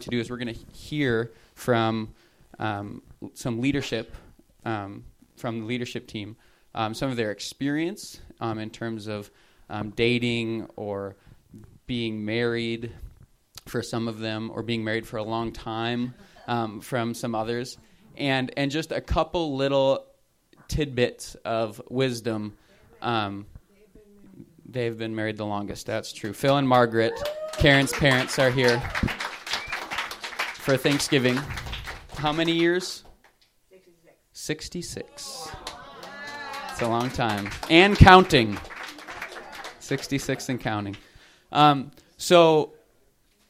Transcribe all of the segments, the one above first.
to do is we're going to hear from um, some leadership um, from the leadership team, um, some of their experience um, in terms of um, dating or being married for some of them, or being married for a long time um, from some others, and and just a couple little tidbits of wisdom. they've been married the longest. That's true. Phil and Margaret, Karen's parents, are here for Thanksgiving. How many years? 66. 66. It's a long time. And counting. 66 and counting. Um, so,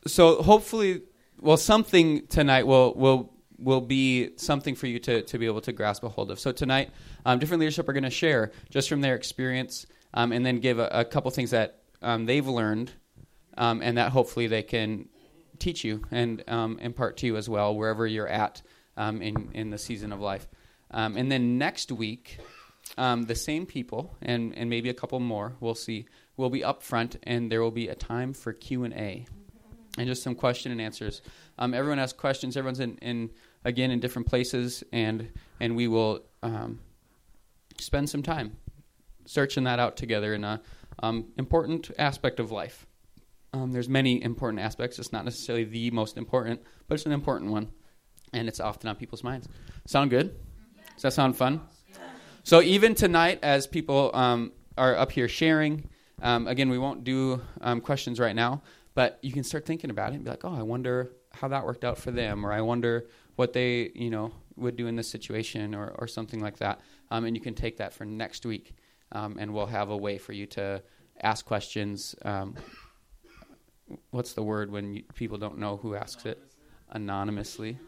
so hopefully, well, something tonight will, will, will be something for you to, to be able to grasp a hold of. So tonight, um, different leadership are going to share just from their experience um, and then give a, a couple things that um, they've learned um, and that hopefully they can teach you and um, impart to you as well, wherever you're at um, in, in the season of life. Um, and then next week, um, the same people and, and maybe a couple more, we'll see, will be up front, and there will be a time for Q&A and just some question and answers. Um, everyone has questions. Everyone's in, in, again, in different places, and, and we will um, spend some time searching that out together in a important aspect of life. Um, there's many important aspects. It's not necessarily the most important, but it's an important one, and it's often on people's minds. Sound good? Does that sound fun? So even tonight, as people um, are up here sharing, um, again, we won't do um, questions right now, but you can start thinking about it and be like, oh, I wonder how that worked out for them, or I wonder what they, you know, would do in this situation, or, or something like that. Um, and you can take that for next week, um, and we'll have a way for you to ask questions what's the word when you, people don't know who asks it? Anonymously.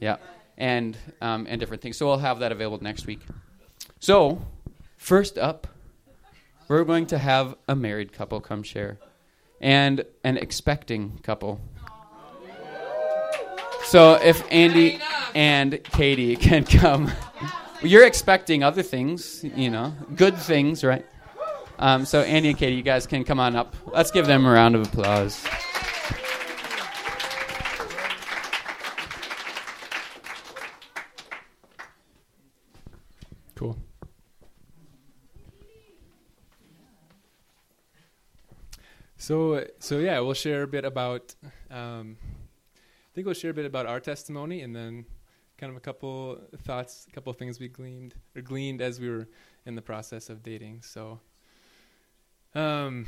Yeah, and um, and different things. So we'll have that available next week. So first up, we're going to have a married couple come share, and an expecting couple. So if Andy and Katie can come, you're expecting other things, you know, good things, right? Um, so Andy and Katie, you guys can come on up. Let's give them a round of applause. Cool. So, so yeah, we'll share a bit about. Um, I think we'll share a bit about our testimony, and then kind of a couple thoughts, a couple things we gleaned or gleaned as we were in the process of dating. So, um,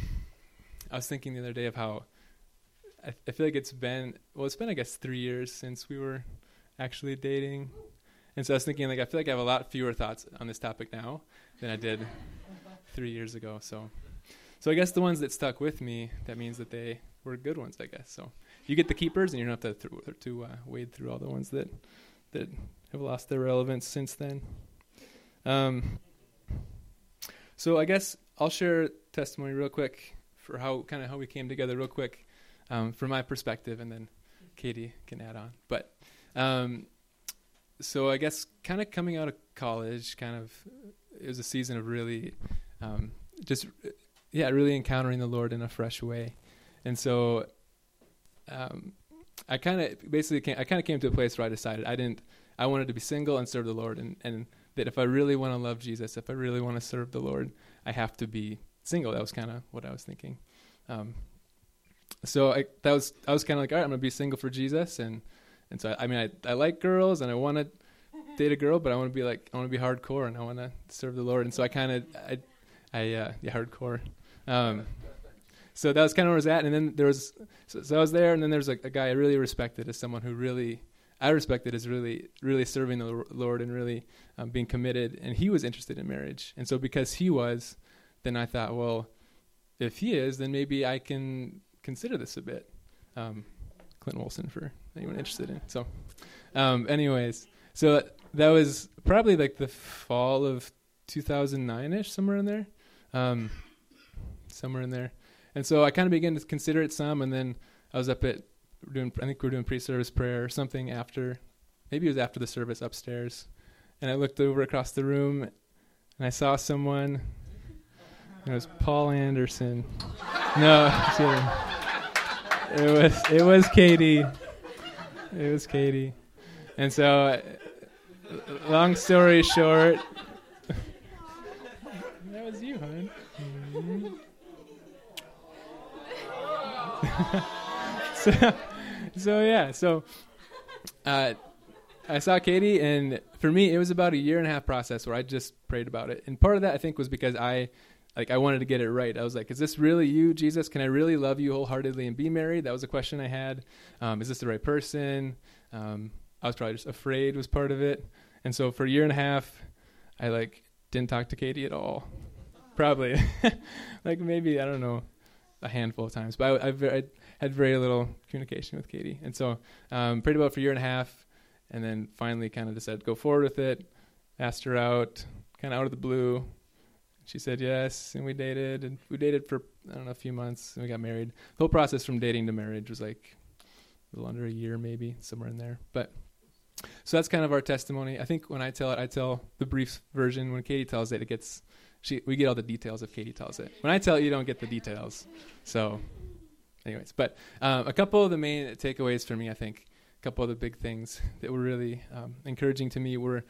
I was thinking the other day of how I, I feel like it's been well, it's been I guess three years since we were actually dating, and so I was thinking like I feel like I have a lot fewer thoughts on this topic now than I did three years ago. So, so I guess the ones that stuck with me, that means that they were good ones. I guess so. You get the keepers, and you don't have to th- to uh, wade through all the ones that that have lost their relevance since then. Um, so I guess I'll share testimony real quick for how kind of how we came together real quick um, from my perspective, and then Katie can add on. But um, so I guess kind of coming out of college, kind of it was a season of really um, just yeah, really encountering the Lord in a fresh way, and so um, I kind of basically came, I kind of came to a place where I decided I didn't I wanted to be single and serve the Lord, and and that if I really want to love Jesus, if I really want to serve the Lord, I have to be single. That was kind of what I was thinking. Um, so I that was I was kind of like, all right, I'm gonna be single for Jesus, and and so I, I mean I I like girls and I want to date a girl, but I want to be like I want to be hardcore and I want to serve the Lord, and so I kind of I I uh, yeah hardcore. Um, so that was kind of where I was at, and then there was so, so I was there, and then there's a, a guy I really respected as someone who really I respected as really really serving the Lord and really um, being committed, and he was interested in marriage, and so because he was, then I thought, well, if he is, then maybe I can consider this a bit. Um, Clint Wilson for anyone interested in. So, um, anyways, so that was probably like the fall of 2009 ish, somewhere in there, um, somewhere in there. And so I kind of began to consider it some, and then I was up at doing. I think we were doing pre-service prayer or something after. Maybe it was after the service upstairs, and I looked over across the room, and I saw someone it was Paul Anderson. No, it was it was Katie. it was Katie. And so, long story short, that was you, hon. Mm-hmm. so, so yeah, so uh, I saw Katie, and for me, it was about a year and a half process where I just prayed about it. And part of that, I think, was because I like I wanted to get it right. I was like, "Is this really you, Jesus? Can I really love you wholeheartedly and be married?" That was a question I had. Um, is this the right person? Um, I was probably just afraid was part of it, and so for a year and a half, I like didn't talk to Katie at all. Probably, like maybe I don't know, a handful of times, but I, I, I had very little communication with Katie, and so um, prayed about for a year and a half, and then finally kind of decided to go forward with it. Asked her out, kind of out of the blue she said yes, and we dated, and we dated for I don't know a few months, and we got married. The whole process from dating to marriage was like a little under a year, maybe somewhere in there. But so that's kind of our testimony. I think when I tell it, I tell the brief version. When Katie tells it, it gets she we get all the details if Katie tells it. When I tell it, you don't get the details. So, anyways, but um, a couple of the main takeaways for me, I think, a couple of the big things that were really um, encouraging to me were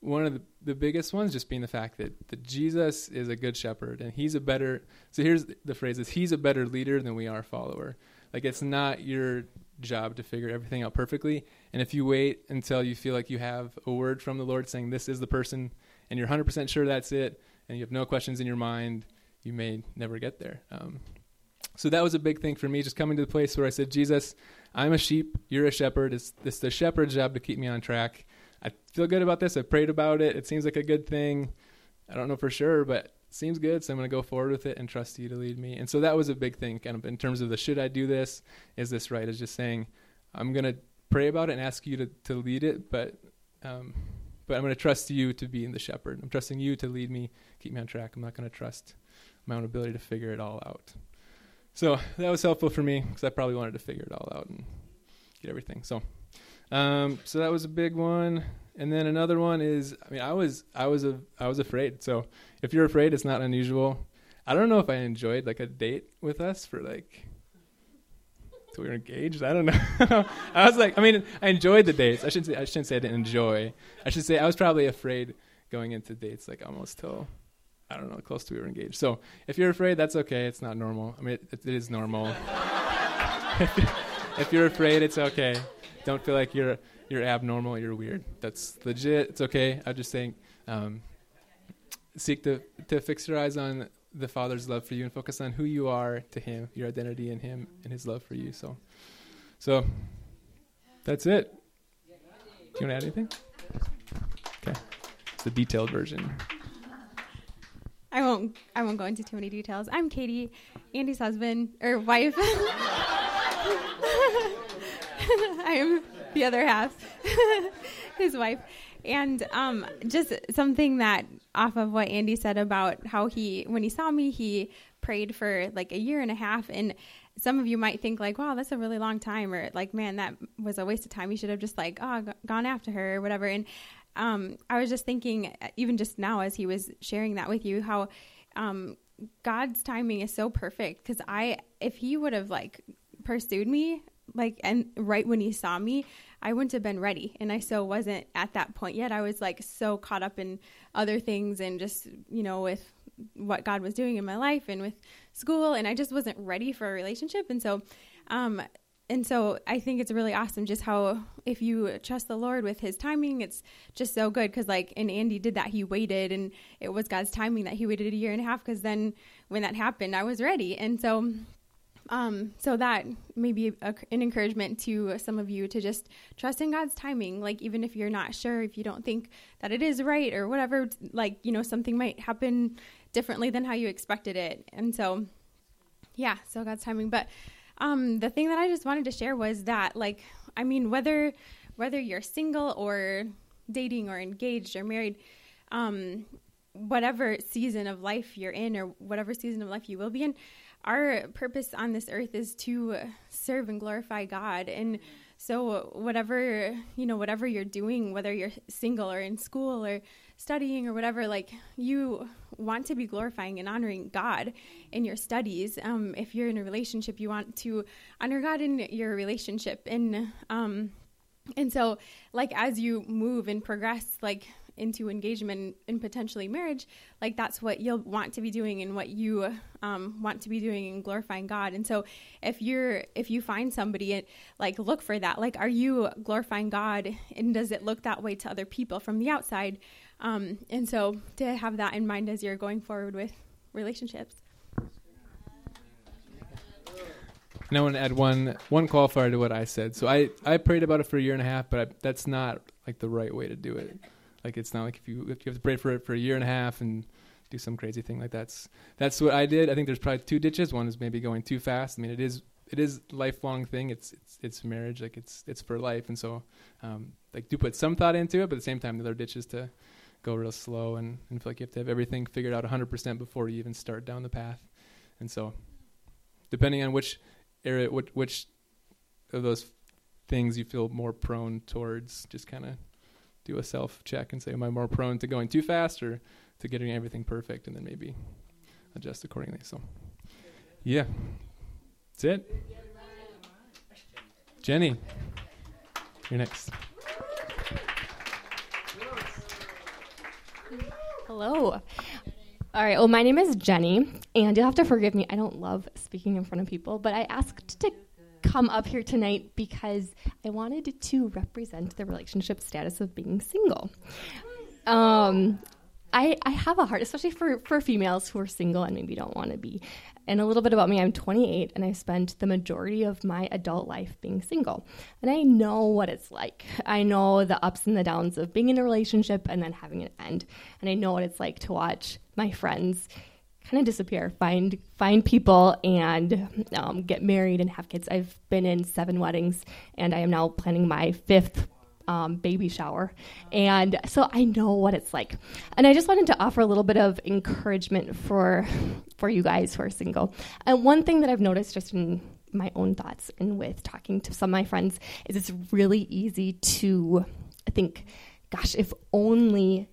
one of the, the biggest ones just being the fact that, that Jesus is a good shepherd and he's a better so here's the phrase is he's a better leader than we are follower. Like it's not your job to figure everything out perfectly. And if you wait until you feel like you have a word from the Lord saying this is the person and you're 100% sure that's it and you have no questions in your mind, you may never get there. Um, so that was a big thing for me, just coming to the place where I said, Jesus, I'm a sheep, you're a shepherd. It's, it's the shepherd's job to keep me on track. I feel good about this. I prayed about it. It seems like a good thing. I don't know for sure, but it seems good. So I'm going to go forward with it and trust you to lead me. And so that was a big thing, kind of in terms of the should I do this? Is this right? Is just saying, I'm going to pray about it and ask you to, to lead it, but um, but I'm going to trust you to be in the shepherd. I'm trusting you to lead me, keep me on track. I'm not going to trust my own ability to figure it all out. So that was helpful for me because I probably wanted to figure it all out and get everything. So. Um, so that was a big one. And then another one is, I mean, I was, I was, a, I was afraid. So if you're afraid, it's not unusual. I don't know if I enjoyed like a date with us for like, so we were engaged. I don't know. I was like, I mean, I enjoyed the dates. I shouldn't say, I shouldn't say I didn't enjoy. I should say I was probably afraid going into dates like almost till, I don't know, close to we were engaged. So if you're afraid, that's okay. It's not normal. I mean, it, it is normal. if you're afraid, it's okay don't feel like you're you're abnormal. You're weird. That's legit. It's okay. I'm just saying, um, seek to to fix your eyes on the Father's love for you and focus on who you are to Him, your identity in Him, and His love for you. So, so that's it. Do you want to add anything? Okay, it's the detailed version. I won't. I won't go into too many details. I'm Katie, Andy's husband or wife. I am the other half, his wife. And um, just something that off of what Andy said about how he, when he saw me, he prayed for like a year and a half. And some of you might think like, wow, that's a really long time, or like, man, that was a waste of time. You should have just like, oh, g- gone after her or whatever. And um, I was just thinking, even just now as he was sharing that with you, how um, God's timing is so perfect. Because I, if he would have like pursued me like and right when he saw me i wouldn't have been ready. And i so wasn't at that point yet. I was like so caught up in other things and just you know with what god was doing in my life and with school. And i just wasn't ready for a relationship. And so um and so i think it's really awesome just how if you trust the lord with his timing it's just so good because like and andy did that he waited and it was god's timing that he waited a year and a half because then when that happened i was ready and so um, so that may be a, an encouragement to some of you to just trust in God's timing. Like even if you're not sure, if you don't think that it is right or whatever, like you know something might happen differently than how you expected it. And so, yeah, so God's timing. But um, the thing that I just wanted to share was that, like, I mean, whether whether you're single or dating or engaged or married, um, whatever season of life you're in or whatever season of life you will be in our purpose on this earth is to serve and glorify God. And so whatever, you know, whatever you're doing, whether you're single or in school or studying or whatever, like you want to be glorifying and honoring God in your studies. Um, if you're in a relationship, you want to honor God in your relationship. And um, And so, like, as you move and progress, like, into engagement and potentially marriage, like that's what you'll want to be doing and what you um, want to be doing and glorifying God. And so, if you're if you find somebody, and like look for that. Like, are you glorifying God, and does it look that way to other people from the outside? Um, and so, to have that in mind as you're going forward with relationships. And I want to add one one qualifier to what I said. So I, I prayed about it for a year and a half, but I, that's not like the right way to do it. Like it's not like if you if you have to pray for it for a year and a half and do some crazy thing like that's that's what I did. I think there's probably two ditches. One is maybe going too fast. I mean, it is it is lifelong thing. It's it's it's marriage. Like it's it's for life, and so um, like do put some thought into it, but at the same time, the other ditch is to go real slow and, and feel like you have to have everything figured out 100% before you even start down the path. And so, depending on which area, which, which of those things you feel more prone towards, just kind of do a self check and say, am I more prone to going too fast or to getting everything perfect, and then maybe adjust accordingly. So, yeah, that's it. Jenny, you're next. Hello. All right. Well, my name is Jenny, and you'll have to forgive me. I don't love speaking in front of people, but I asked to come up here tonight because I wanted to represent the relationship status of being single. Um, I, I have a heart, especially for, for females who are single and maybe don't want to be. And a little bit about me I'm 28 and I spent the majority of my adult life being single. And I know what it's like. I know the ups and the downs of being in a relationship and then having it end. And I know what it's like to watch my friends kind of disappear, find find people, and um, get married and have kids. I've been in seven weddings, and I am now planning my fifth um, baby shower. And so I know what it's like. And I just wanted to offer a little bit of encouragement for for you guys who are single. And one thing that I've noticed just in my own thoughts and with talking to some of my friends is it's really easy to think, gosh, if only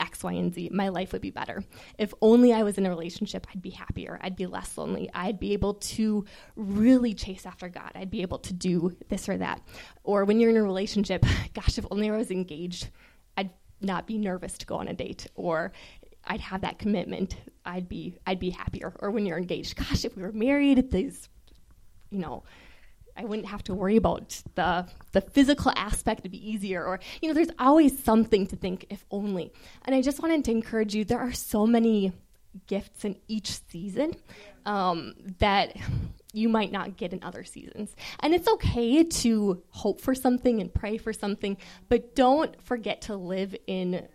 X, Y, and Z, my life would be better. If only I was in a relationship, I'd be happier. I'd be less lonely. I'd be able to really chase after God. I'd be able to do this or that. Or when you're in a relationship, gosh, if only I was engaged, I'd not be nervous to go on a date. Or I'd have that commitment. I'd be I'd be happier. Or when you're engaged, gosh, if we were married, these, you know, I wouldn't have to worry about the the physical aspect to be easier or you know there's always something to think if only. And I just wanted to encourage you there are so many gifts in each season um, that you might not get in other seasons. And it's okay to hope for something and pray for something, but don't forget to live in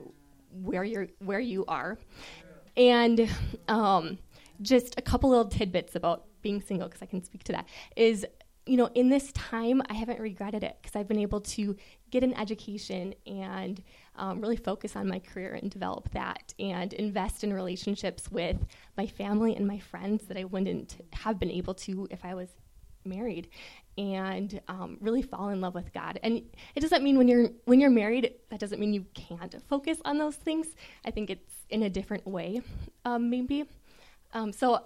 where you're where you are. And um, just a couple little tidbits about being single because I can speak to that is you know, in this time, I haven't regretted it because I've been able to get an education and um, really focus on my career and develop that and invest in relationships with my family and my friends that I wouldn't have been able to if I was married and um, really fall in love with God. And it doesn't mean when you're when you're married, that doesn't mean you can't focus on those things. I think it's in a different way, um, maybe. Um, so,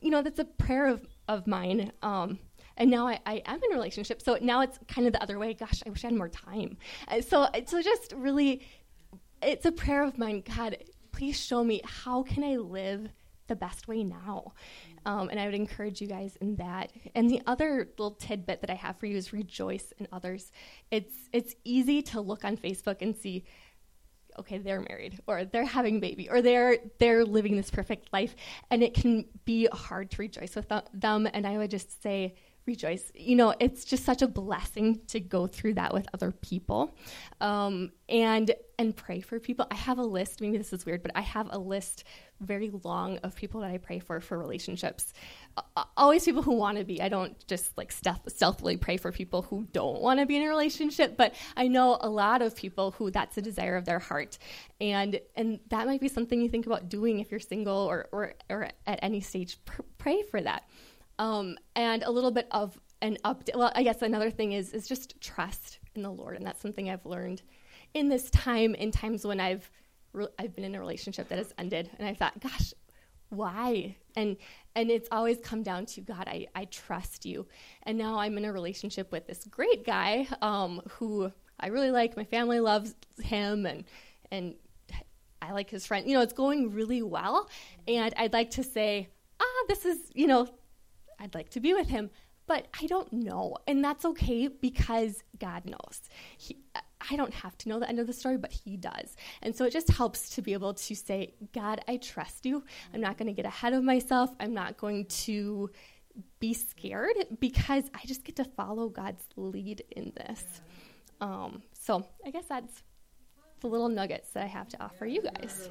you know, that's a prayer of of mine. Um, and now I, I, am in a relationship. So now it's kind of the other way. Gosh, I wish I had more time. Uh, so so just really, it's a prayer of mine. God, please show me how can I live the best way now. Um, and I would encourage you guys in that. And the other little tidbit that I have for you is rejoice in others. It's it's easy to look on Facebook and see okay they're married or they're having a baby or they're they're living this perfect life and it can be hard to rejoice with them and i would just say rejoice. You know, it's just such a blessing to go through that with other people, um, and and pray for people. I have a list. Maybe this is weird, but I have a list very long of people that I pray for for relationships. Uh, always people who want to be. I don't just like stealth, stealthily pray for people who don't want to be in a relationship, but I know a lot of people who that's a desire of their heart, and and that might be something you think about doing if you're single or or, or at any stage. Pr- pray for that. Um, and a little bit of an update. Well, I guess another thing is is just trust in the Lord, and that's something I've learned in this time. In times when I've re- I've been in a relationship that has ended, and I thought, gosh, why? And and it's always come down to God, I, I trust you. And now I'm in a relationship with this great guy um, who I really like. My family loves him, and and I like his friend. You know, it's going really well. And I'd like to say, ah, this is, you know, I'd like to be with him, but I don't know. And that's okay because God knows. He, I don't have to know the end of the story, but He does. And so it just helps to be able to say, God, I trust you. I'm not going to get ahead of myself. I'm not going to be scared because I just get to follow God's lead in this. Um, so I guess that's the little nuggets that I have to offer you guys.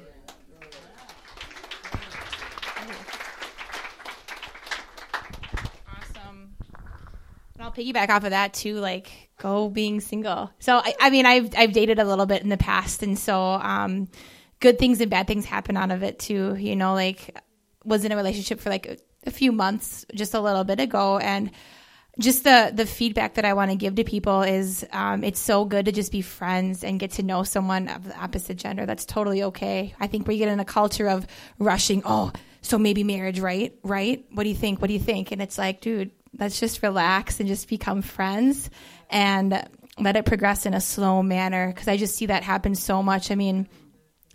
And I'll piggyback off of that too, like go being single. So I, I mean, I've I've dated a little bit in the past, and so um, good things and bad things happen out of it too. You know, like was in a relationship for like a, a few months, just a little bit ago, and just the the feedback that I want to give to people is um, it's so good to just be friends and get to know someone of the opposite gender. That's totally okay. I think we get in a culture of rushing. Oh, so maybe marriage, right? Right? What do you think? What do you think? And it's like, dude, let's just relax and just become friends and let it progress in a slow manner because I just see that happen so much. I mean,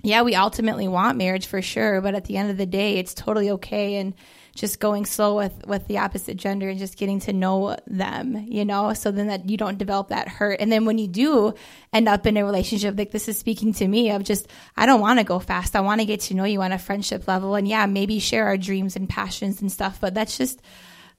yeah, we ultimately want marriage for sure, but at the end of the day, it's totally okay and just going slow with with the opposite gender and just getting to know them, you know, so then that you don't develop that hurt. And then when you do end up in a relationship, like this is speaking to me of just I don't want to go fast. I want to get to know you on a friendship level and yeah, maybe share our dreams and passions and stuff, but that's just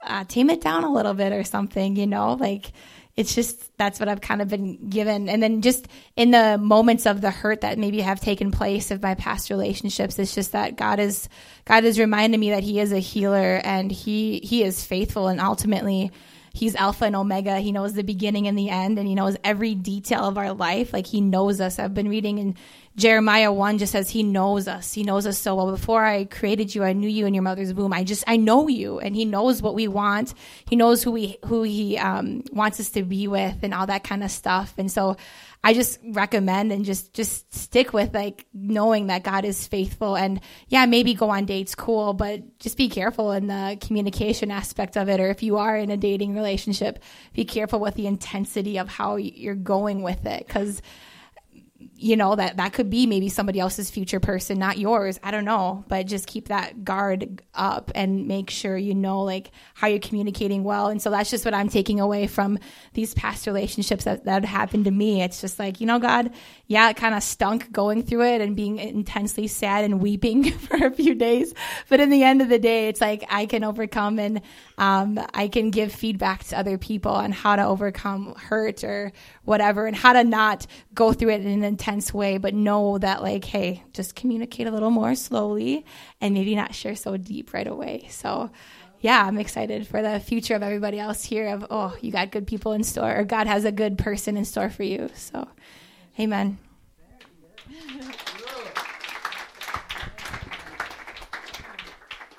uh, tame it down a little bit or something, you know, like it's just that's what I've kind of been given. And then just in the moments of the hurt that maybe have taken place of my past relationships, it's just that God is God has reminded me that He is a healer and He He is faithful and ultimately He's Alpha and Omega. He knows the beginning and the end, and He knows every detail of our life. Like He knows us. I've been reading in Jeremiah 1 just says he knows us. He knows us so well. Before I created you, I knew you in your mother's womb. I just, I know you and he knows what we want. He knows who we, who he um, wants us to be with and all that kind of stuff. And so I just recommend and just, just stick with like knowing that God is faithful and yeah, maybe go on dates, cool, but just be careful in the communication aspect of it. Or if you are in a dating relationship, be careful with the intensity of how you're going with it. Cause you know that that could be maybe somebody else's future person not yours. I don't know. But just keep that guard up and make sure you know like how you're communicating well. And so that's just what i'm taking away from these past relationships that, that happened to me. It's just like you know god yeah it kind of stunk going through it and being intensely sad and weeping for a few days. But in the end of the day it's like i can overcome and um, i can give feedback to other people on how to overcome hurt or whatever and how to not go through it in an intense way, but know that, like, hey, just communicate a little more slowly and maybe not share so deep right away. So, yeah, I'm excited for the future of everybody else here of, oh, you got good people in store, or God has a good person in store for you. So, amen. You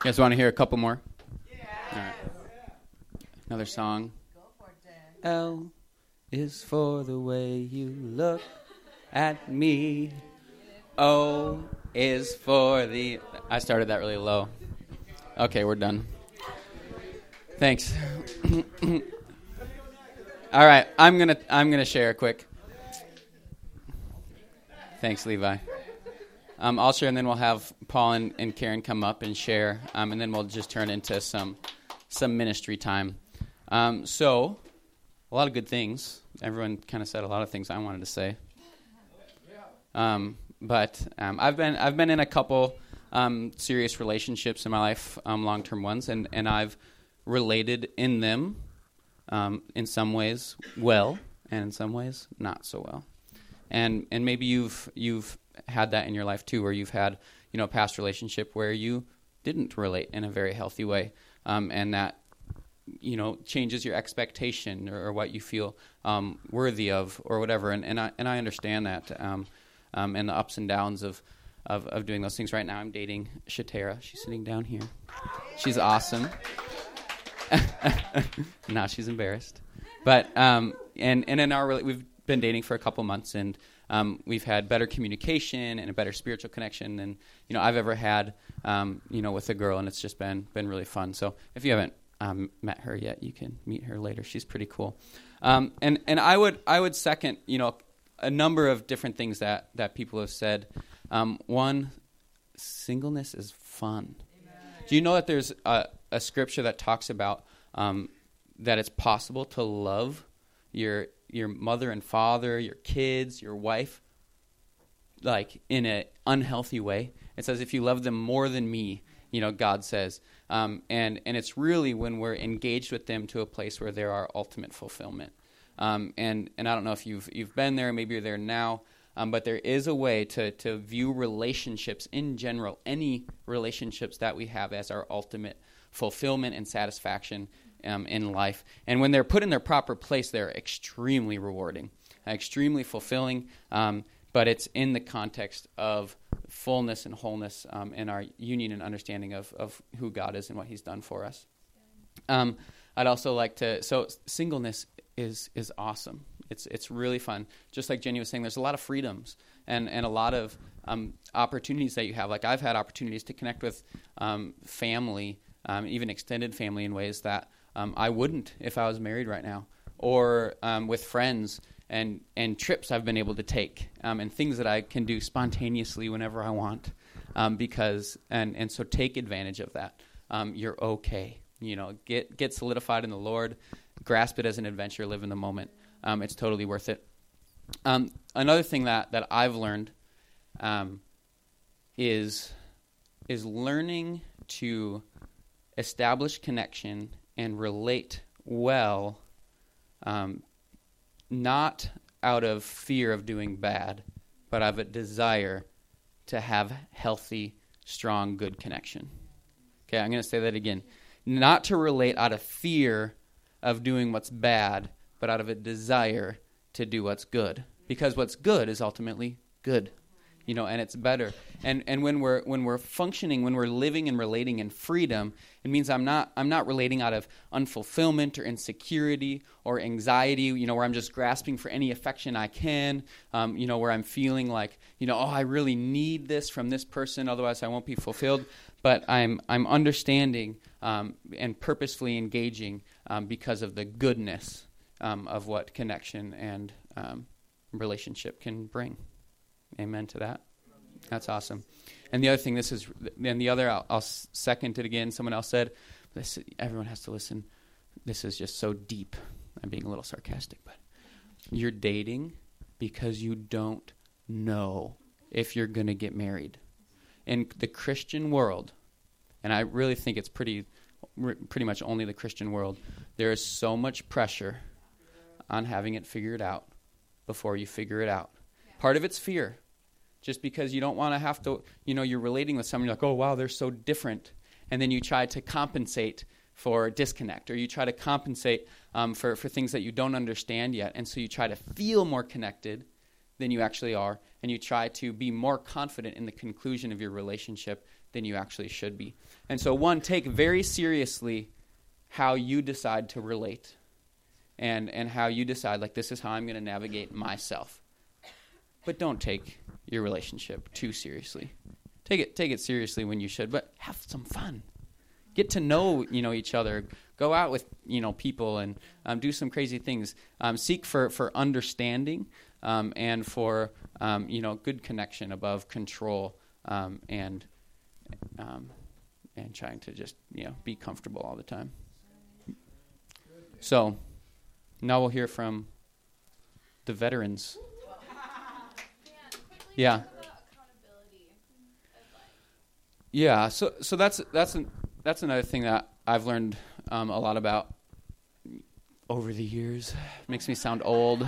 guys want to hear a couple more? Yeah. Another song. L is for the way you look at me. O is for the. I started that really low. Okay, we're done. Thanks. All right, I'm gonna I'm gonna share quick. Thanks, Levi. Um, I'll share, and then we'll have Paul and, and Karen come up and share, um, and then we'll just turn into some some ministry time. Um, so, a lot of good things. Everyone kind of said a lot of things I wanted to say. Um, but um, I've been I've been in a couple um, serious relationships in my life, um, long term ones, and, and I've related in them um, in some ways well, and in some ways not so well. And and maybe you've you've had that in your life too, where you've had you know a past relationship where you didn't relate in a very healthy way, um, and that you know changes your expectation or, or what you feel um, worthy of or whatever and, and I and I understand that um, um, and the ups and downs of, of, of doing those things right now I'm dating Shatera she's sitting down here she's awesome now she's embarrassed but um, and and in our we've been dating for a couple months and um, we've had better communication and a better spiritual connection than you know I've ever had um, you know with a girl, and it's just been been really fun. So if you haven't um, met her yet, you can meet her later. She's pretty cool. Um, and and I would I would second you know a number of different things that that people have said. Um, one, singleness is fun. Do you know that there's a, a scripture that talks about um, that it's possible to love your your mother and father, your kids, your wife, like in an unhealthy way? It says, "If you love them more than me," you know, God says, um, and and it's really when we're engaged with them to a place where there are ultimate fulfillment. Um, and and I don't know if you've you've been there, maybe you're there now. Um, but there is a way to, to view relationships in general, any relationships that we have, as our ultimate fulfillment and satisfaction um, in life. And when they're put in their proper place, they're extremely rewarding, extremely fulfilling. Um, but it's in the context of fullness and wholeness um, in our union and understanding of, of who God is and what He's done for us. Um, I'd also like to, so singleness is, is awesome. It's it's really fun. Just like Jenny was saying, there's a lot of freedoms and and a lot of um, opportunities that you have. Like I've had opportunities to connect with um, family, um, even extended family, in ways that um, I wouldn't if I was married right now, or um, with friends and and trips I've been able to take, um, and things that I can do spontaneously whenever I want, because and and so take advantage of that. you're okay. You know, get get solidified in the Lord, grasp it as an adventure, live in the moment um, it's totally worth it. Um, another thing that, that I've learned um, is is learning to establish connection and relate well, um, not out of fear of doing bad, but out of a desire to have healthy, strong, good connection. Okay, I'm going to say that again. Not to relate out of fear of doing what's bad, but out of a desire to do what's good. Because what's good is ultimately good. You know, and it's better. And and when we're when we're functioning, when we're living and relating in freedom, it means I'm not I'm not relating out of unfulfillment or insecurity or anxiety. You know, where I'm just grasping for any affection I can. Um, you know, where I'm feeling like you know, oh, I really need this from this person, otherwise I won't be fulfilled. But I'm I'm understanding um, and purposefully engaging um, because of the goodness um, of what connection and um, relationship can bring. Amen to that. That's awesome. And the other thing, this is, and the other, I'll, I'll second it again. Someone else said, this, everyone has to listen. This is just so deep. I'm being a little sarcastic, but you're dating because you don't know if you're going to get married. In the Christian world, and I really think it's pretty, pretty much only the Christian world, there is so much pressure on having it figured out before you figure it out. Part of it's fear. Just because you don't want to have to, you know, you're relating with someone, you're like, oh, wow, they're so different. And then you try to compensate for disconnect, or you try to compensate um, for, for things that you don't understand yet. And so you try to feel more connected than you actually are, and you try to be more confident in the conclusion of your relationship than you actually should be. And so, one, take very seriously how you decide to relate and and how you decide like this is how I'm going to navigate myself. But don't take your relationship too seriously. Take it take it seriously when you should, but have some fun. Get to know you know each other. Go out with you know people and um, do some crazy things. Um, seek for for understanding um, and for um, you know good connection above control um, and um, and trying to just you know be comfortable all the time. So now we'll hear from the veterans. Yeah. Yeah, so so that's that's an, that's another thing that I've learned um, a lot about over the years. Makes me sound old.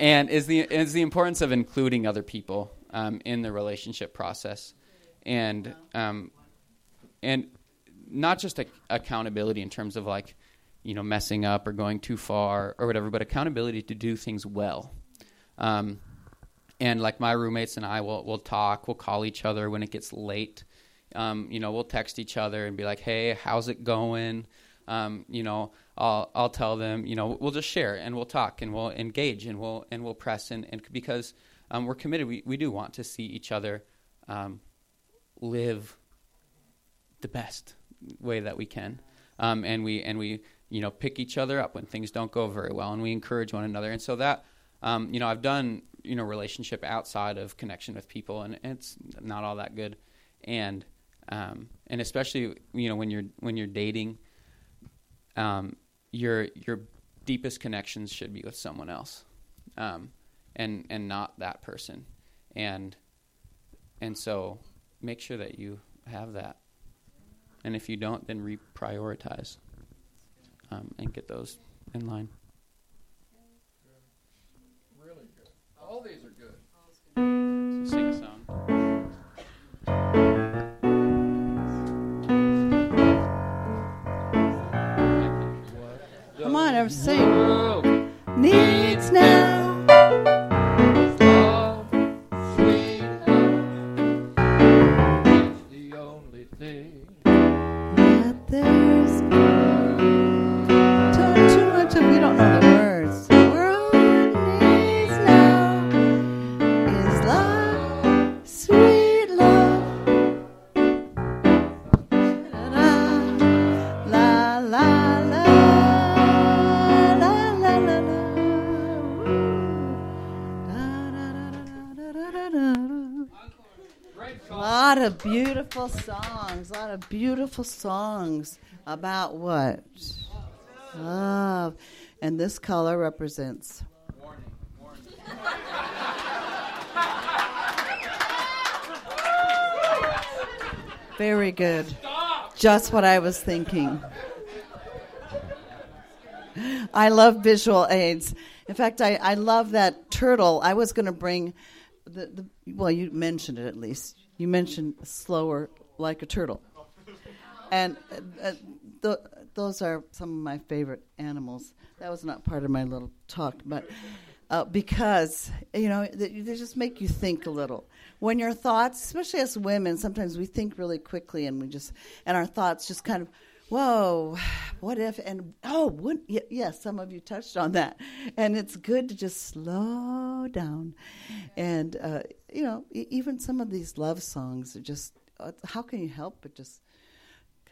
And is the is the importance of including other people um, in the relationship process, and um, and not just a, accountability in terms of like you know, messing up or going too far or whatever, but accountability to do things well. Um, and like my roommates and I will will talk, we'll call each other when it gets late. Um, you know, we'll text each other and be like, "Hey, how's it going?" Um, you know, I'll I'll tell them, you know, we'll just share and we'll talk and we'll engage and we'll and we'll press and, and because um, we're committed, we, we do want to see each other um, live the best way that we can, um, and we and we you know pick each other up when things don't go very well, and we encourage one another, and so that um, you know I've done you know relationship outside of connection with people, and it's not all that good, and um, and especially you know when you're when you're dating, um, your your deepest connections should be with someone else, um, and and not that person, and and so make sure that you have that, and if you don't, then reprioritize um, and get those in line. Really good. All these are good. So Everyone, sing. Needs now. Beautiful songs, a lot of beautiful songs about what? Love. And this color represents. Very good. Just what I was thinking. I love visual aids. In fact, I, I love that turtle. I was going to bring the, the well, you mentioned it at least. You mentioned slower like a turtle, and uh, uh, th- those are some of my favorite animals. That was not part of my little talk, but uh, because you know they, they just make you think a little. When your thoughts, especially as women, sometimes we think really quickly, and we just and our thoughts just kind of whoa, what if? And oh, would, yes, some of you touched on that. And it's good to just slow down. And, uh, you know, e- even some of these love songs are just, uh, how can you help but just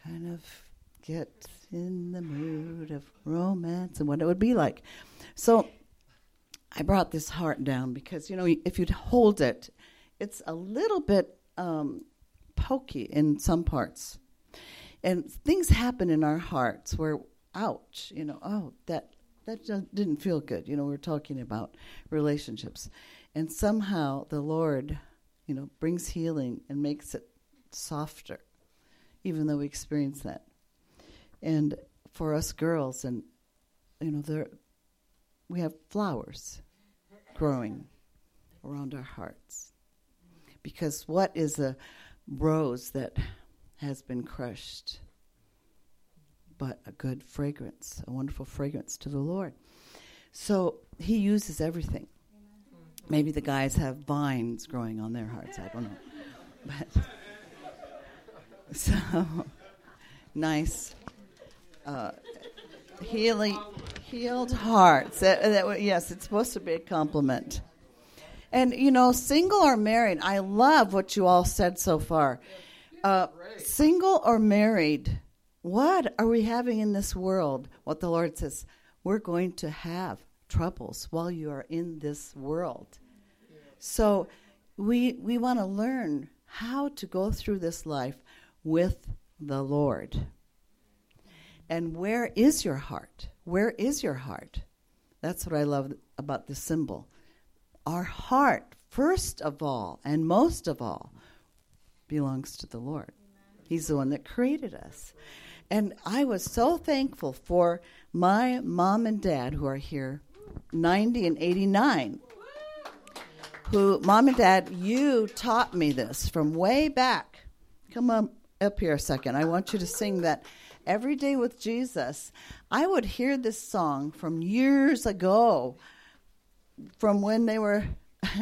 kind of get in the mood of romance and what it would be like? So I brought this heart down because, you know, if you'd hold it, it's a little bit um, pokey in some parts and things happen in our hearts where ouch you know oh that that didn't feel good. You know we're talking about relationships. And somehow the lord you know brings healing and makes it softer even though we experience that. And for us girls and you know there we have flowers growing around our hearts. Because what is a rose that has been crushed, but a good fragrance, a wonderful fragrance to the Lord. So he uses everything. Maybe the guys have vines growing on their hearts. I don't know. But so nice, uh, healing, healed hearts. That, that, yes, it's supposed to be a compliment. And you know, single or married, I love what you all said so far. Uh, single or married, what are we having in this world? What the Lord says, we're going to have troubles while you are in this world. So we we want to learn how to go through this life with the Lord. And where is your heart? Where is your heart? That's what I love about the symbol. Our heart, first of all and most of all, belongs to the Lord. He's the one that created us. And I was so thankful for my mom and dad who are here, 90 and 89. Who, mom and dad, you taught me this from way back. Come on up here a second. I want you to sing that every day with Jesus. I would hear this song from years ago, from when they were.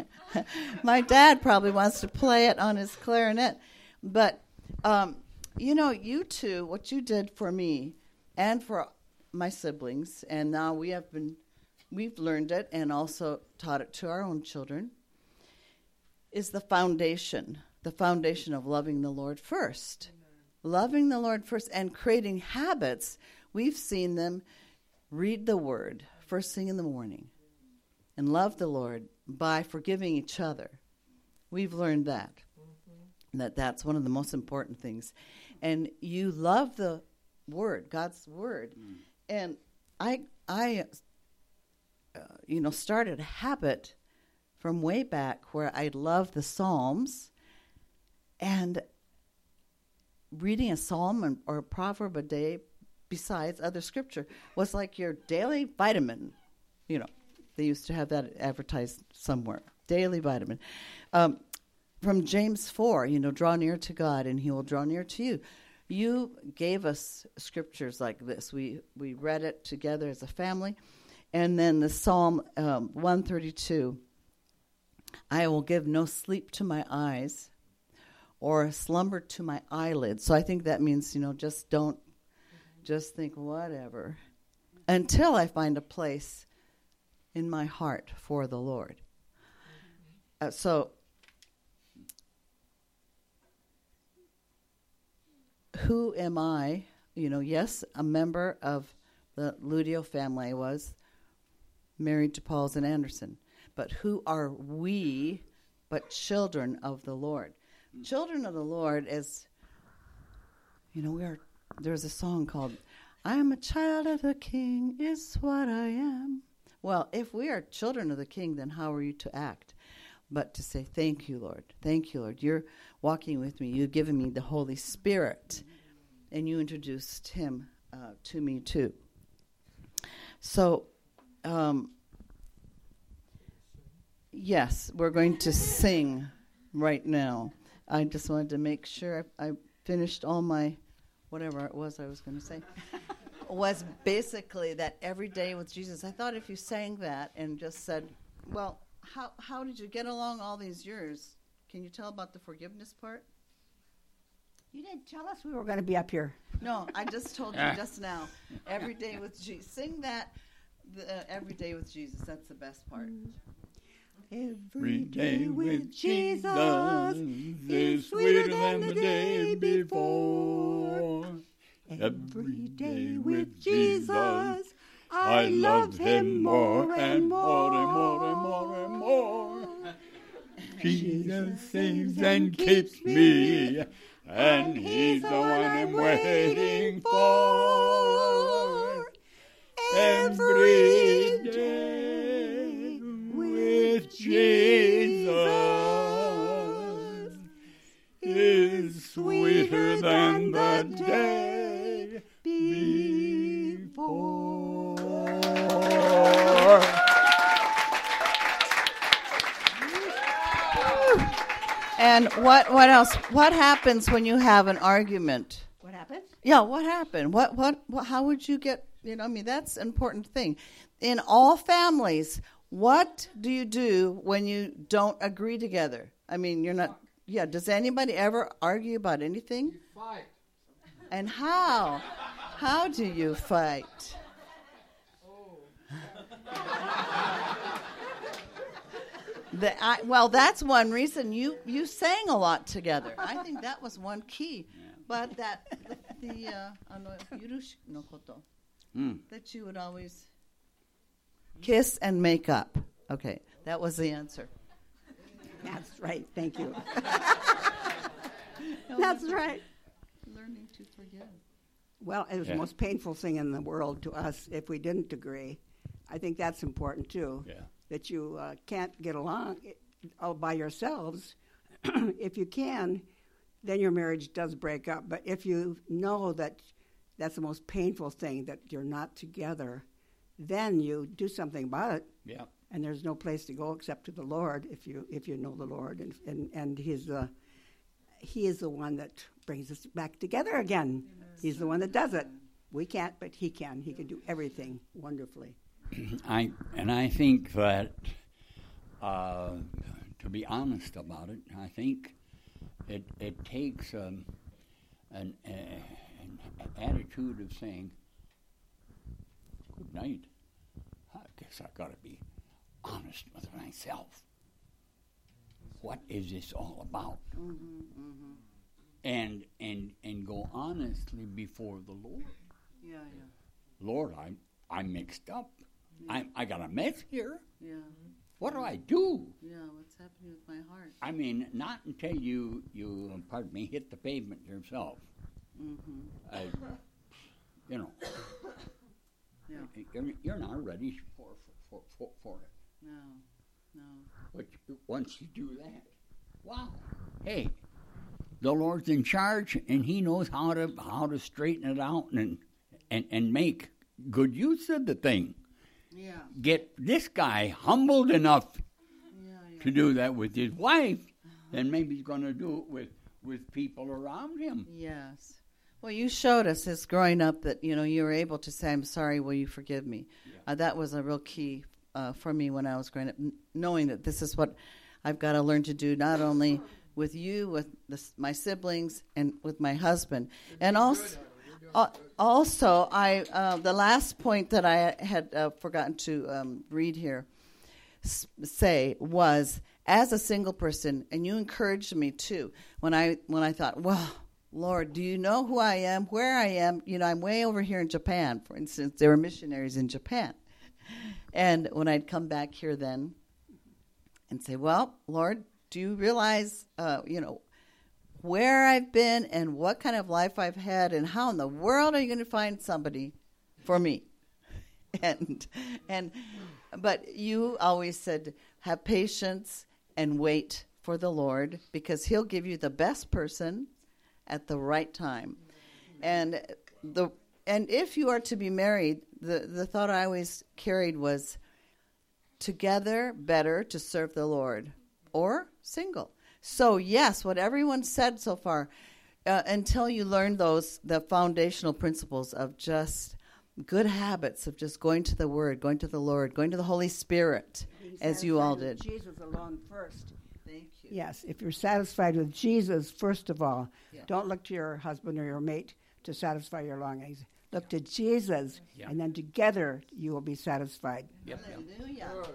my dad probably wants to play it on his clarinet, but um, you know, you two, what you did for me and for my siblings, and now we have been, we've learned it and also taught it to our own children, is the foundation, the foundation of loving the Lord first. Loving the Lord first and creating habits. We've seen them read the Word first thing in the morning and love the Lord by forgiving each other. We've learned that. That that's one of the most important things. And you love the word, God's word. And I I uh, you know started a habit from way back where I love the Psalms and reading a psalm and, or a proverb a day besides other scripture was like your daily vitamin you know they used to have that advertised somewhere. Daily vitamin. Um, from James 4, you know, draw near to God and he will draw near to you. You gave us scriptures like this. We, we read it together as a family. And then the Psalm um, 132 I will give no sleep to my eyes or slumber to my eyelids. So I think that means, you know, just don't, just think whatever until I find a place in my heart for the Lord. Uh, so, who am I? You know, yes, a member of the Ludio family was married to Pauls and Anderson, but who are we? But children of the Lord. Children of the Lord is, you know, we are. There's a song called "I am a child of the King," is what I am. Well, if we are children of the King, then how are you to act? But to say, Thank you, Lord. Thank you, Lord. You're walking with me. You've given me the Holy Spirit. And you introduced him uh, to me, too. So, um, yes, we're going to sing right now. I just wanted to make sure I, I finished all my whatever it was I was going to say was basically that every day with Jesus. I thought if you sang that and just said, "Well, how how did you get along all these years?" Can you tell about the forgiveness part? You didn't tell us we were going to be up here. No, I just told you just now. Every day with Jesus. Sing that. The, uh, every day with Jesus. That's the best part. Every day with Jesus is sweeter than the day before. Every day with Jesus, I love him more and more and more and more and more. Jesus saves and keeps me, and He's the one I'm waiting for. Every day with Jesus is sweeter than the day before. And what what else? What happens when you have an argument? What happened? Yeah, what happened? What, what what how would you get, you know, I mean that's an important thing. In all families, what do you do when you don't agree together? I mean, you're not yeah, does anybody ever argue about anything? Fight. And how? How do you fight? The, I, well, that's one reason you, you sang a lot together. I think that was one key. Yeah. But that the uh, mm. that you would always kiss and make up. Okay, that was the answer. That's right. Thank you. that's right. Learning to forgive. Well, it was Yeah. the most painful thing in the world to us if we didn't agree. I think that's important too. Yeah. That you uh, can't get along all by yourselves. if you can, then your marriage does break up. But if you know that that's the most painful thing that you're not together, then you do something about it. Yeah. And there's no place to go except to the Lord if you if you know the Lord and and and He's the He is the one that brings us back together again. He's the one that does it. We can't, but He can. He can do everything wonderfully. I and I think that uh, to be honest about it, I think it it takes um, an, uh, an attitude of saying, good night. I guess I got to be honest with myself. What is this all about? And and and go honestly before the Lord. Yeah, yeah, Lord, I I'm mixed up. I I got a mess here. yeah, What do I do? yeah. What's happening with my heart? I mean, not until you you pardon me hit the pavement yourself. Mm-hmm. I, you know, Yeah. you're, you're not ready for for, for for it. No, no. But once you do that, wow, hey, the Lord's in charge, and He knows how to how to straighten it out and and and make good use of the thing. Yeah, Get this guy humbled enough yeah, yeah. to do that with his wife, then maybe he's going to do it with with people around him. Yes. Well, you showed us as growing up that you know you were able to say, "I'm sorry. Will you forgive me?" Uh, that was a real key uh, for me when I was growing up, n- knowing that this is what I've got to learn to do, not only with you, with the, my siblings, and with my husband, and also. Uh, also, I uh, the last point that I had uh, forgotten to um, read here s- say was as a single person, and you encouraged me too when I when I thought, well, Lord, do you know who I am, where I am? You know, I'm way over here in Japan, for instance. There were missionaries in Japan, and when I'd come back here then and say, well, Lord, do you realize, uh, you know, where I've been and what kind of life I've had, and how in the world are you going to find somebody for me? and and but you always said have patience and wait for the Lord because he'll give you the best person at the right time. And the and if you are to be married, the the thought I always carried was together better to serve the Lord or single. So yes, what everyone said so far uh, until you learn those the foundational principles of just good habits of just going to the word, going to the Lord, going to the Holy Spirit Being as you all did. Jesus alone first. Thank you. Yes, if you're satisfied with Jesus, first of all, Yeah. don't look to your husband or your mate to satisfy your longings. Look to Jesus, Yeah. and then together you will be satisfied. Yep, yep. Hallelujah.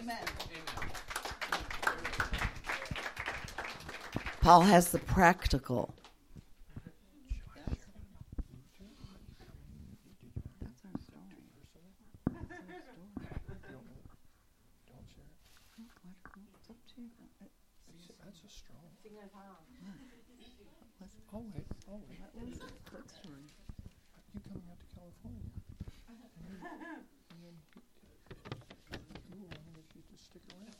Amen. Paul has the practical. That's a strong. Oh wait, oh wait. You coming out to California? And then, and then you were wondering if you could stick around.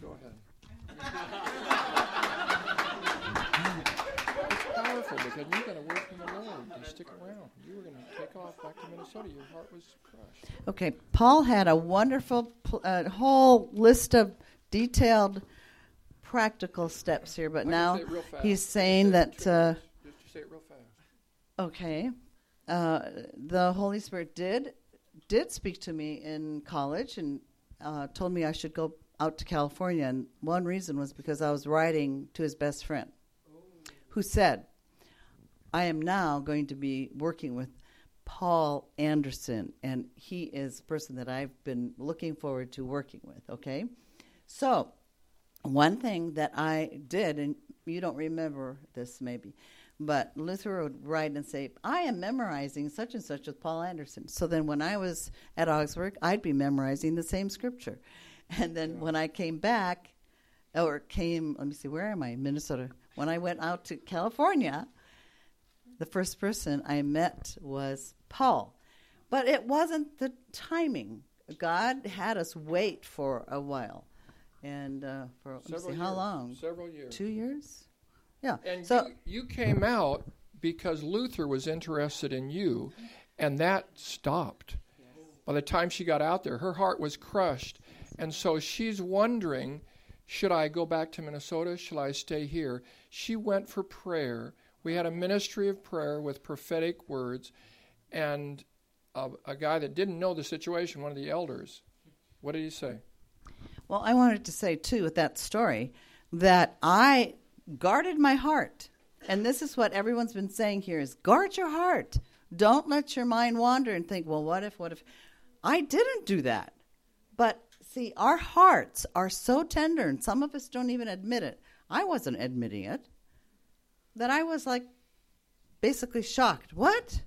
Go ahead. It's powerful because you got a word from the Lord. You stick around. You were going to take off back to Minnesota. Your heart was crushed. Okay, Paul had a wonderful pl- uh, whole list of detailed practical steps here, but now say it real fast. he's saying that. Uh. Just say it real fast. Okay. Uh, the Holy Spirit did did speak to me in college and uh, told me I should go out to California. And one reason was because I was writing to his best friend, who said, "I am now going to be working with Paul Anderson, and he is a person that I've been looking forward to working with." Okay, so one thing that I did, and you don't remember this maybe, but Luther would write and say, I am memorizing such and such with Paul Anderson. So then when I was at Augsburg, I'd be memorizing the same scripture. And then when I came back, or came, let me see, where am I? Minnesota. When I went out to California, the first person I met was Paul. But it wasn't the timing. God had us wait for a while. And uh, for let me see, how long? Several years. Two years? Yeah. And so you, you came out because Luther was interested in you, and that stopped. By the time she got out there, her heart was crushed. And so she's wondering should I go back to Minnesota? Shall I stay here? She went for prayer. We had a ministry of prayer with prophetic words, and a, a guy that didn't know the situation, one of the elders, what did he say? Well, I wanted to say too with that story. that I guarded my heart. And this is what everyone's been saying here is guard your heart. Don't let your mind wander and think, well, what if, what if? I didn't do that. But see, our hearts are so tender, and some of us don't even admit it. I wasn't admitting it. That I was like basically shocked. What?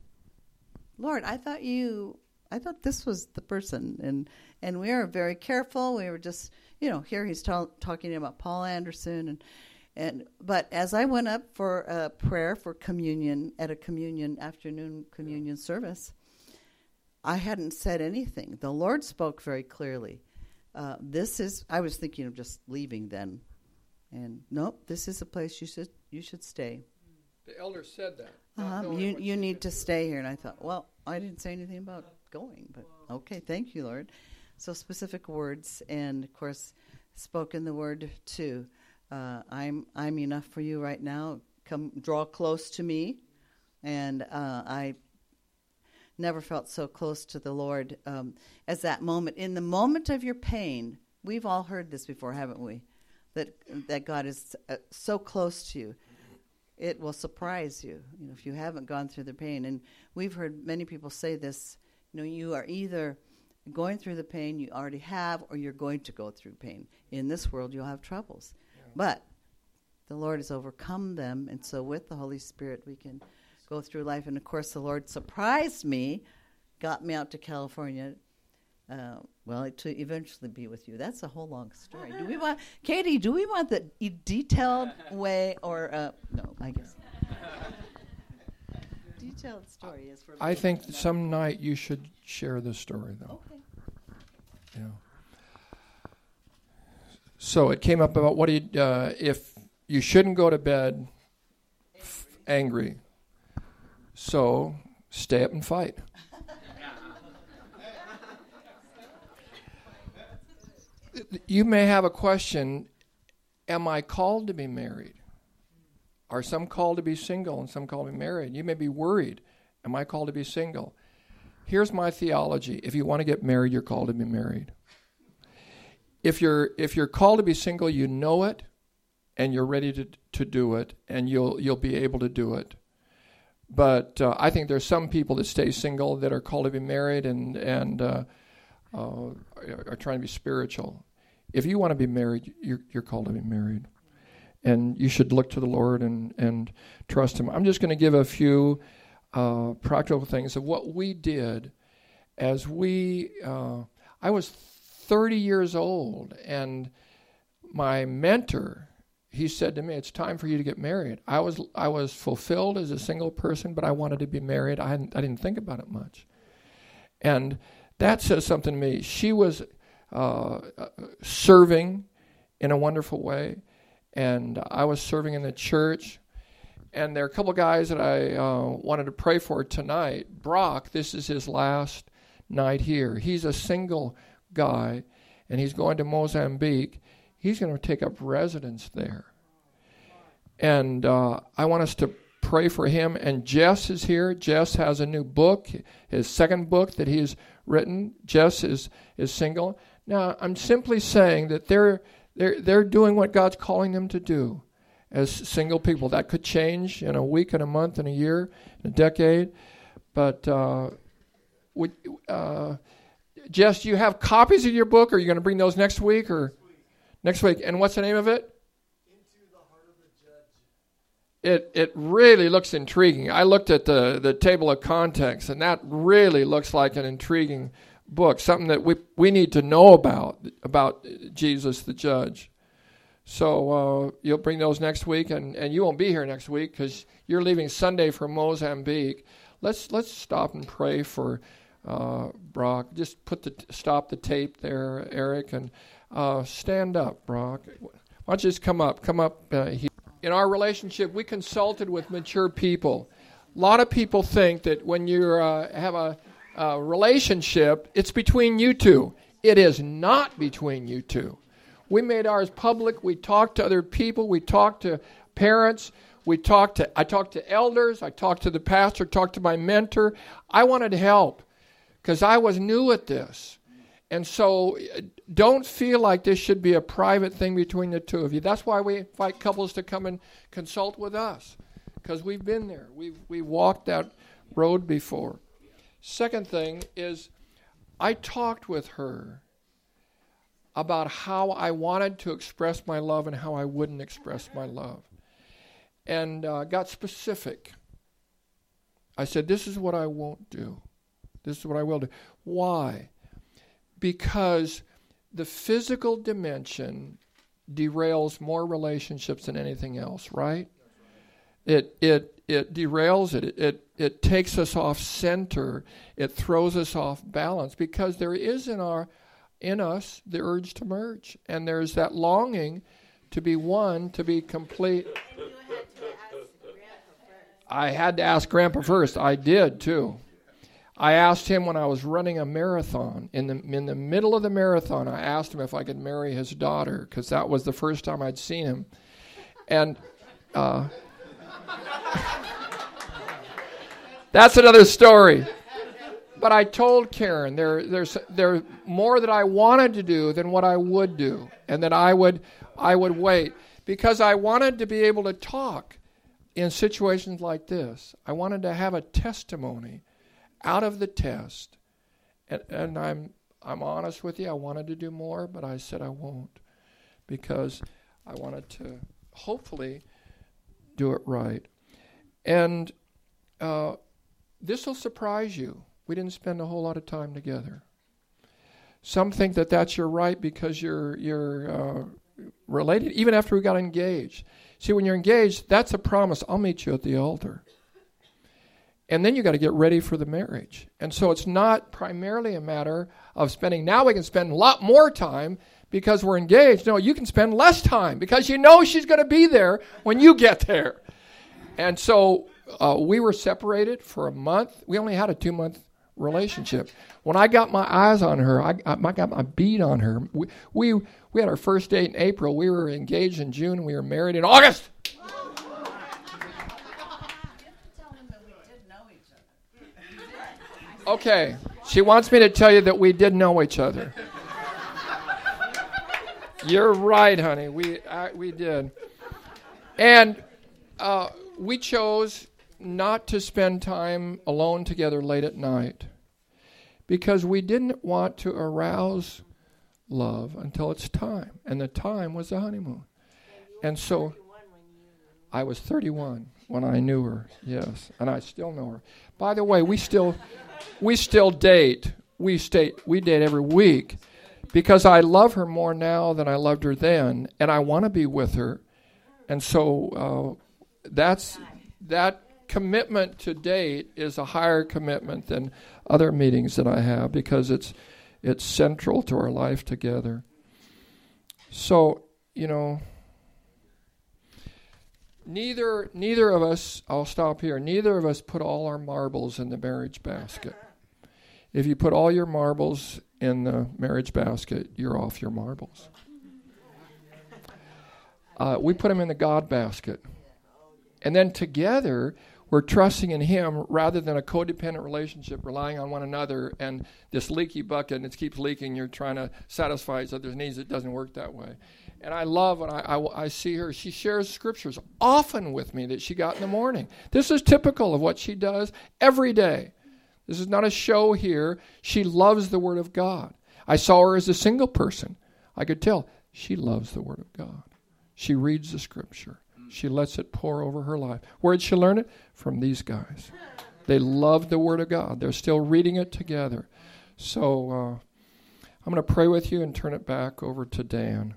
Lord, I thought you I thought this was the person and and we were very careful. We were just, you know, here he's ta- talking about Paul Anderson and and but as I went up for a prayer for communion at a communion afternoon communion service, I hadn't said anything. The Lord spoke very clearly. Uh, this is. I was thinking of just leaving then, and nope. This is a place you should you should stay. The elder said that. Uh-huh. You you need to stay here, and I thought, well, I didn't say anything about going, but okay, thank you, Lord. So specific words, and of course, spoken the word too. Uh, I'm I'm enough for you right now. Come draw close to me, and uh, I never felt so close to the Lord um, as that moment. In the moment of your pain, we've all heard this before, haven't we? That that God is uh, so close to you. It will surprise you, you know, if you haven't gone through the pain. And we've heard many people say this. You know, you are either going through the pain you already have, or you're going to go through pain. In this world, you'll have troubles, yeah. but the Lord has overcome them, and so with the Holy Spirit, we can go through life. And of course, the Lord surprised me, got me out to California. Uh, well, to eventually be with you. That's a whole long story. Do we want, Katie? Do we want the detailed way, or uh, no? I guess detailed story is for. I think some night you should share the story, though. Okay. Yeah. So it came up about what do you uh, if you shouldn't go to bed f- angry. So stay up and fight. you may have a question Am I called to be married? Are some called to be single and some called to be married? You may be worried Am I called to be single? Here's my theology if you want to get married, you're called to be married. If you're, if you're called to be single, you know it and you're ready to, to do it and you'll, you'll be able to do it. But uh, I think there's some people that stay single that are called to be married and and uh, uh, are trying to be spiritual. If you want to be married, you're, you're called to be married, and you should look to the Lord and and trust Him. I'm just going to give a few uh, practical things of what we did as we. Uh, I was 30 years old, and my mentor he said to me, "It's time for you to get married." I was I was fulfilled as a single person, but I wanted to be married. I hadn't, I didn't think about it much, and that says something to me. She was uh, serving in a wonderful way, and I was serving in the church. And there are a couple guys that I uh, wanted to pray for tonight. Brock, this is his last night here. He's a single guy, and he's going to Mozambique he's going to take up residence there. And uh, I want us to pray for him. And Jess is here. Jess has a new book, his second book that he's written. Jess is, is single. Now, I'm simply saying that they're, they're, they're doing what God's calling them to do as single people. That could change in a week, in a month, in a year, in a decade. But uh, would, uh, Jess, do you have copies of your book? Are you going to bring those next week? or? Next week. And what's the name of it? Into the Heart of the Judge. it it really looks intriguing. I looked at the, the table of contents, and that really looks like an intriguing book, something that we we need to know about about Jesus the Judge. So uh, you'll bring those next week, and, and you won't be here next week because you're leaving Sunday for Mozambique. Let's let's stop and pray for uh, Brock. Just put the stop the tape there, Eric, and uh, stand up, Brock. Why don't you just come up? Come up uh, here. In our relationship, we consulted with mature people. A lot of people think that when you uh, have a, a relationship, it's between you two. It is not between you two. We made ours public. We talked to other people. We talked to parents. We talked to I talked to elders. I talked to the pastor. Talked to my mentor. I wanted help because I was new at this. And so don't feel like this should be a private thing between the two of you. That's why we invite couples to come and consult with us because we've been there. We've, we walked that road before. Second thing is, I talked with her about how I wanted to express my love and how I wouldn't express my love. And uh, got specific. I said, This is what I won't do. This is what I will do. Why? Because the physical dimension derails more relationships than anything else, right? It, it, it derails it. it. It it takes us off center. It throws us off balance because there is in our in us the urge to merge, and there's that longing to be one, to be complete. I had to ask Grandpa first. I did too. I asked him when I was running a marathon. In the in the middle of the marathon, I asked him if I could marry his daughter because that was the first time I'd seen him, and. Uh, that's another story. But I told Karen there, there's there more that I wanted to do than what I would do, and that I would I would wait because I wanted to be able to talk in situations like this. I wanted to have a testimony out of the test, and, and I'm I'm honest with you. I wanted to do more, but I said I won't because I wanted to hopefully do it right. And uh, this will surprise you. We didn't spend a whole lot of time together. Some think that that's your right because you're you're uh, related, even after we got engaged. See, when you're engaged, that's a promise. I'll meet you at the altar. And then you got to get ready for the marriage. And so it's not primarily a matter of spending. Now we can spend a lot more time because we're engaged. No, you can spend less time because you know she's going to be there when you get there. And so uh, we were separated for a month. We only had a two month relationship. When I got my eyes on her, I, I, got my beat on her. We, we, we had our first date in April. We were engaged in June. We were married in August. Okay, she wants me to tell you that we did know each other. You're right, honey. We I, we did, and uh, we chose not to spend time alone together late at night because we didn't want to arouse love until it's time. And the time was the honeymoon. And so I was 31 when I knew her. Yes, and I still know her. By the way, we still we still date. We stay we date every week because I love her more now than I loved her then and I want to be with her. And so uh, that's that commitment to date is a higher commitment than other meetings that I have because it's it's central to our life together. So, you know, neither neither of us I'll stop here. Neither of us put all our marbles in the marriage basket. If you put all your marbles in the marriage basket, you're off your marbles. Uh, we put them in the God basket. And then together, we're trusting in Him rather than a codependent relationship, relying on one another and this leaky bucket and it keeps leaking. You're trying to satisfy each other's needs. It doesn't work that way. And I love when I, I, I, see her. She shares scriptures often with me that she got in the morning. This is typical of what she does every day. This is not a show here. She loves the Word of God. I saw her as a single person. I could tell she loves the Word of God. She reads the Scripture. She lets it pour over her life. Where did she learn it? From these guys. They love the Word of God. They're still reading it together. So uh, I'm going to pray with you and turn it back over to Dan.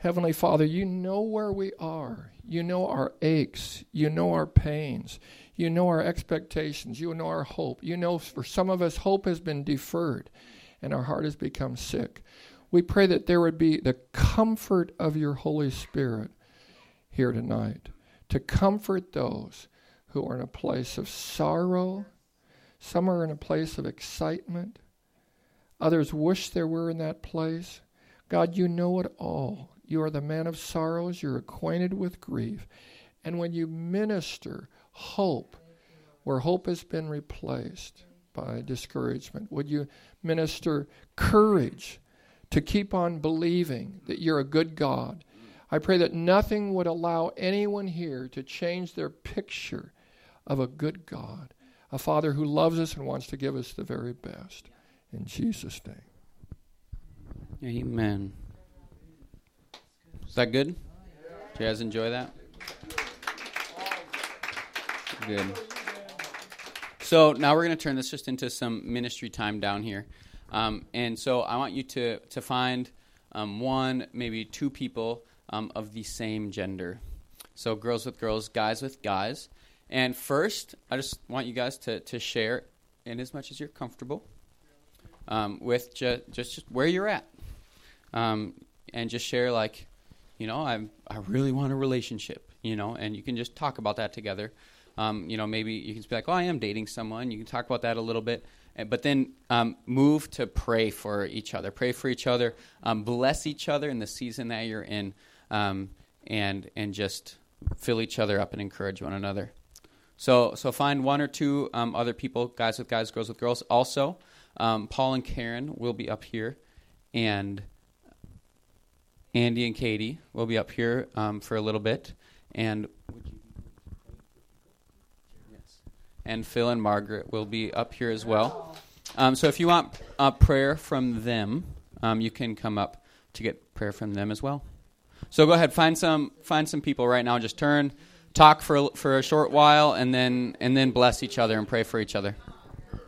Heavenly Father, you know where we are. You know our aches. You know our pains. You know our expectations. You know our hope. You know for some of us, hope has been deferred and our heart has become sick. We pray that there would be the comfort of your Holy Spirit here tonight to comfort those who are in a place of sorrow. Some are in a place of excitement. Others wish they were in that place. God, you know it all. You are the man of sorrows. You're acquainted with grief. And when you minister hope where hope has been replaced, by discouragement. Would you minister courage to keep on believing that you're a good God? I pray that nothing would allow anyone here to change their picture of a good God, a Father who loves us and wants to give us the very best. In Jesus' name. Amen. Is that good? Do you guys enjoy that? Good. So now we're going to turn this just into some ministry time down here. Um, and so I want you to, to find um, one, maybe two people um, of the same gender. So girls with girls, guys with guys. And first, I just want you guys to, to share, in as much as you're comfortable, um, with ju- just, just where you're at. Um, and just share, like, you know, I I really want a relationship, you know, and you can just talk about that together. Um, you know, maybe you can be like, oh, I am dating someone. You can talk about that a little bit, but then um, move to pray for each other. Pray for each other. Um, bless each other in the season that you're in, um, and and just fill each other up and encourage one another. So so find one or two um, other people, guys with guys, girls with girls. Also, um, Paul and Karen will be up here, and Andy and Katie will be up here um, for a little bit, and and Phil and Margaret will be up here as well. Um, so if you want a prayer from them, um, you can come up to get prayer from them as well. So go ahead, find some find some people right now. Just turn, talk for for a short while, and then and then bless each other and pray for each other.